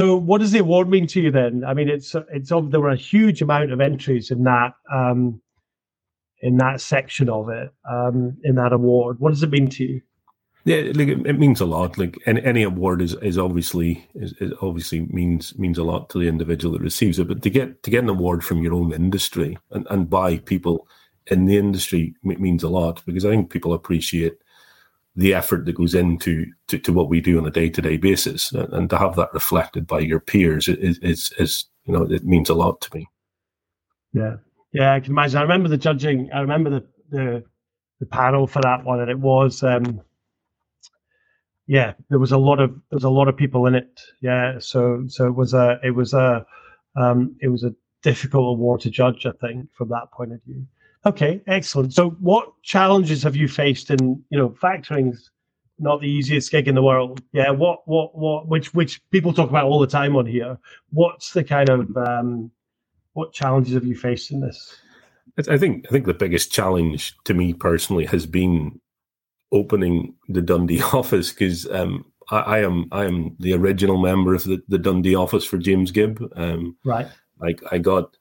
So, what does the award mean to you then? I mean, it's it's of there were a huge amount of entries in that um, in that section of it um, in that award. What does it mean to you? Yeah, like it, means a lot. Like any, any award is, is obviously is, is, obviously means means a lot to the individual that receives it. But to get to get an award from your own industry and, and by people in the industry means a lot because I think people appreciate the effort that goes into to, to what we do on a day to day basis, and to have that reflected by your peers is, is is you know it means a lot to me. Yeah, yeah, I can imagine. I remember the judging. I remember the the, the panel for that one, and it was. Um, yeah, there was a lot of there was a lot of people in it. Yeah, so so it was a it was a um, it was a difficult award to judge. I think from that point of view. Okay, excellent. So, what challenges have you faced in you know factoring's not the easiest gig in the world? Yeah, what what what which which people talk about all the time on here. What's the kind of um, what challenges have you faced in this? I think I think the biggest challenge to me personally has been opening the Dundee office because um, I, I, am I am the original member of the, the Dundee office for James Gibb. Um, right. Like I got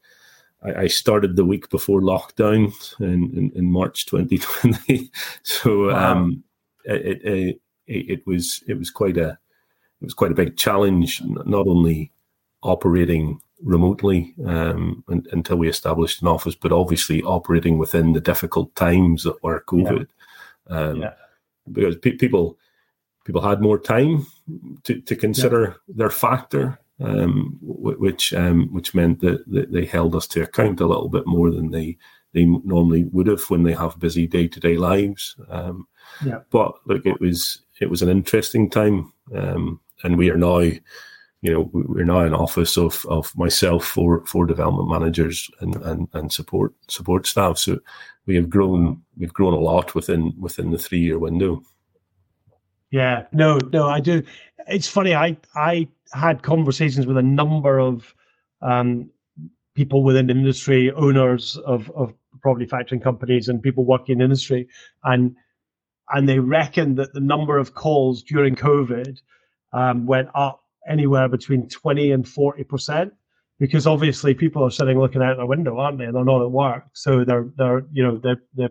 I, I started the week before lockdown in, in, in March 2020. so wow. um, it, it, it, it was it was quite a it was quite a big challenge, not only operating remotely um, until we established an office, but obviously operating within the difficult times that were COVID. Yeah. Um, yeah. Because pe- people people had more time to, to consider yeah. their factor um, which um, which meant that, that, they held us to account a little bit more than they they normally would have when they have busy day to day lives. Um, yeah. But look, it was it was an interesting time, um, and we are now, you know, we're now an office of of myself, four four development managers, and and, and support support staff. So we have grown we've grown a lot within within the three year window. Yeah, no, no, I do. It's funny. I I had conversations with a number of um, people within the industry, owners of, of property factoring companies, and people working in industry, and and they reckon that the number of calls during COVID um, went up anywhere between twenty and forty percent because obviously people are sitting looking out their window, aren't they? And they're not at work, so they're they're you know they're they're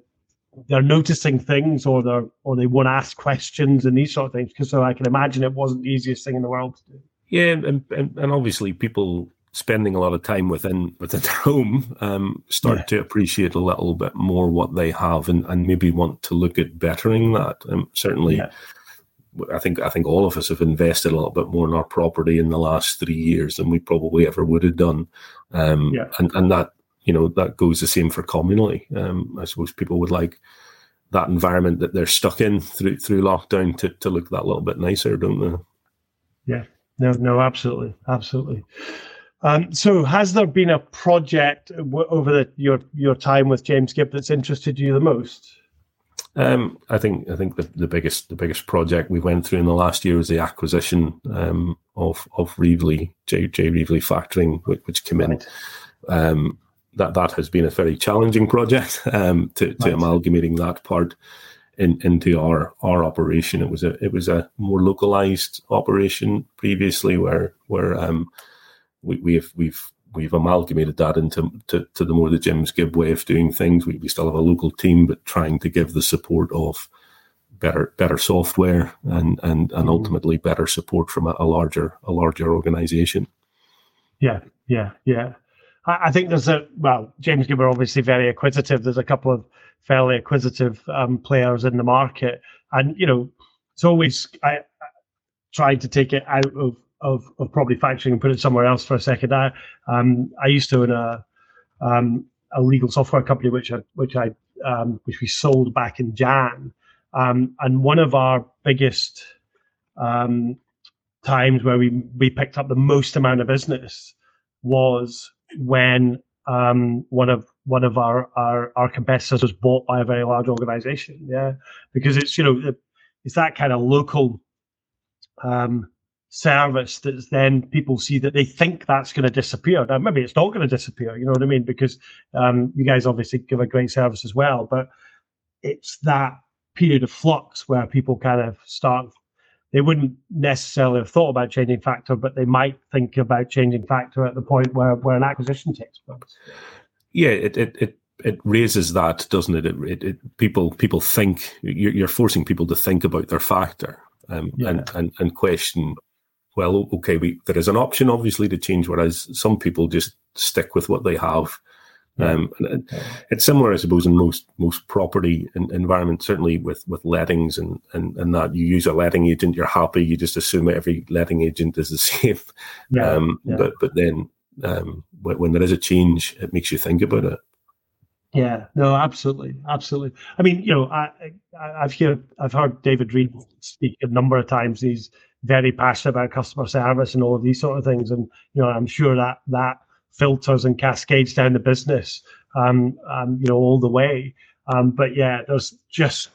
they're noticing things or they're or they want to ask questions and these sort of things. Because so I can imagine it wasn't the easiest thing in the world to do. Yeah, and, and, and obviously people spending a lot of time within within their home um, start yeah. to appreciate a little bit more what they have and, and maybe want to look at bettering that. Um, certainly, yeah. I think I think all of us have invested a little bit more in our property in the last three years than we probably ever would have done. Um, yeah. and, and that you know that goes the same for communally. Um, I suppose people would like that environment that they're stuck in through through lockdown to, to look that little bit nicer, don't they? Yeah, no, no, absolutely, absolutely. Um, so, has there been a project w- over the, your your time with James Gibb that's interested you the most? Um, I think I think the, the biggest the biggest project we went through in the last year was the acquisition um, of of Reevely J J Reevely Factoring, which, which came in. Um, that that has been a very challenging project um, to, to right. amalgamating that part in, into our our operation. It was a it was a more localized operation previously, where where um, we, we've we've we've amalgamated that into to, to the more the James Gibb way of doing things. We, we still have a local team, but trying to give the support of better better software and and and mm-hmm. ultimately better support from a, a larger a larger organization. Yeah, yeah, yeah. I, I think there's a well, James Gibb are obviously very acquisitive. There's a couple of fairly acquisitive um, players in the market, and you know, it's always I, I tried to take it out of of, of property factoring and put it somewhere else for a second. I um, I used to own a um, a legal software company which I which I um, which we sold back in Jan, um, and one of our biggest um, times where we we picked up the most amount of business was when um, one of one of our, our our competitors was bought by a very large organization. Yeah, because it's you know it's that kind of local um, service that then people see that they think that's going to disappear. Now maybe it's not going to disappear. You know what I mean? Because um, you guys obviously give a great service as well, but it's that period of flux where people kind of start they wouldn't necessarily have thought about changing factor, but they might think about changing factor at the point where, where an acquisition takes place. Yeah, it it it, it raises that, doesn't it? It, it, it people people think you're, you're, forcing people to think about their factor um, yeah. and, and and question. Well, okay, we there is an option obviously to change, whereas some people just stick with what they have um, it's similar, I suppose, in most most property environments. Certainly with with lettings and, and and that you use a letting agent, you're happy. You just assume every letting agent is the same. Yeah, um, yeah. But but then um, when, when there is a change, it makes you think about it. Yeah, no, absolutely, absolutely. I mean, you know, I, I have heard I've heard David Reed speak a number of times. He's very passionate about customer service and all of these sort of things, and you know, I'm sure that that filters and cascades down the business, um, um, you know, all the way. Um, but yeah, there's just,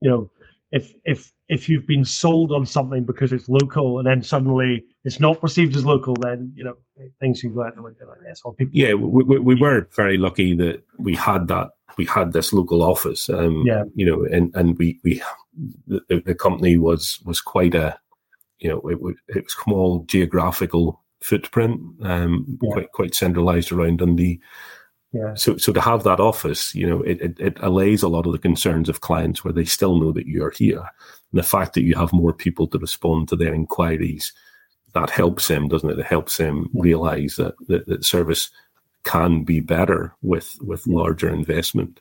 you know, if if if you've been sold on something because it's local and then suddenly it's not perceived as local, then you know things can go out the window like this. Or people, yeah, we, we, we were very lucky that we had that we had this local office. Um, yeah, you know, and and we we the, the company was was quite a you know it, it was small geographical footprint, um, yeah. quite quite centralized around Dundee. Yeah. So, so to have that office, you know, it, it, it, allays a lot of the concerns of clients where they still know that you're here. And the fact that you have more people to respond to their inquiries, that helps them, doesn't it? It helps them realize that, that, that service can be better with, with larger investment.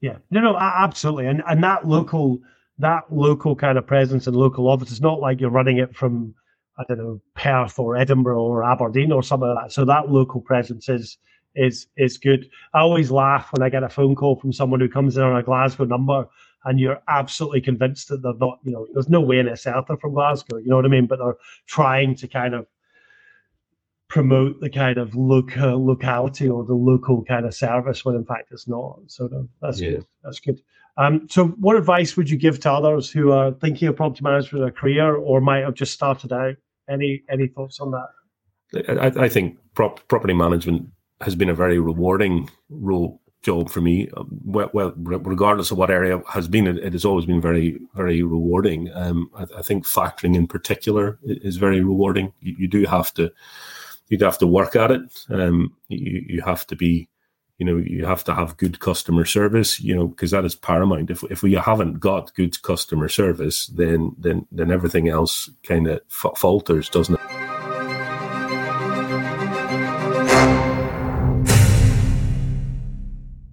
Yeah, no, no, absolutely. And, and that local, that local kind of presence and local office, it's not like you're running it from, I don't know, Perth or Edinburgh or Aberdeen or something like that. So that local presence is is is good. I always laugh when I get a phone call from someone who comes in on a Glasgow number and you're absolutely convinced that they're not, you know, there's no way in itself they're from Glasgow, you know what I mean? But they're trying to kind of promote the kind of local locality or the local kind of service when in fact it's not. So that's yeah. good. That's good. Um, so, what advice would you give to others who are thinking of property management as a career or might have just started out? Any any thoughts on that? I, I think prop, property management has been a very rewarding role job for me. Well, well, regardless of what area has been, it, it has always been very, very rewarding. Um, I, I, think factoring in particular is very rewarding. You, you, do have to, you have to work at it. Um, you, you have to be you know you have to have good customer service you know because that is paramount. If if we haven't got good customer service then then then everything else kind of falters doesn't it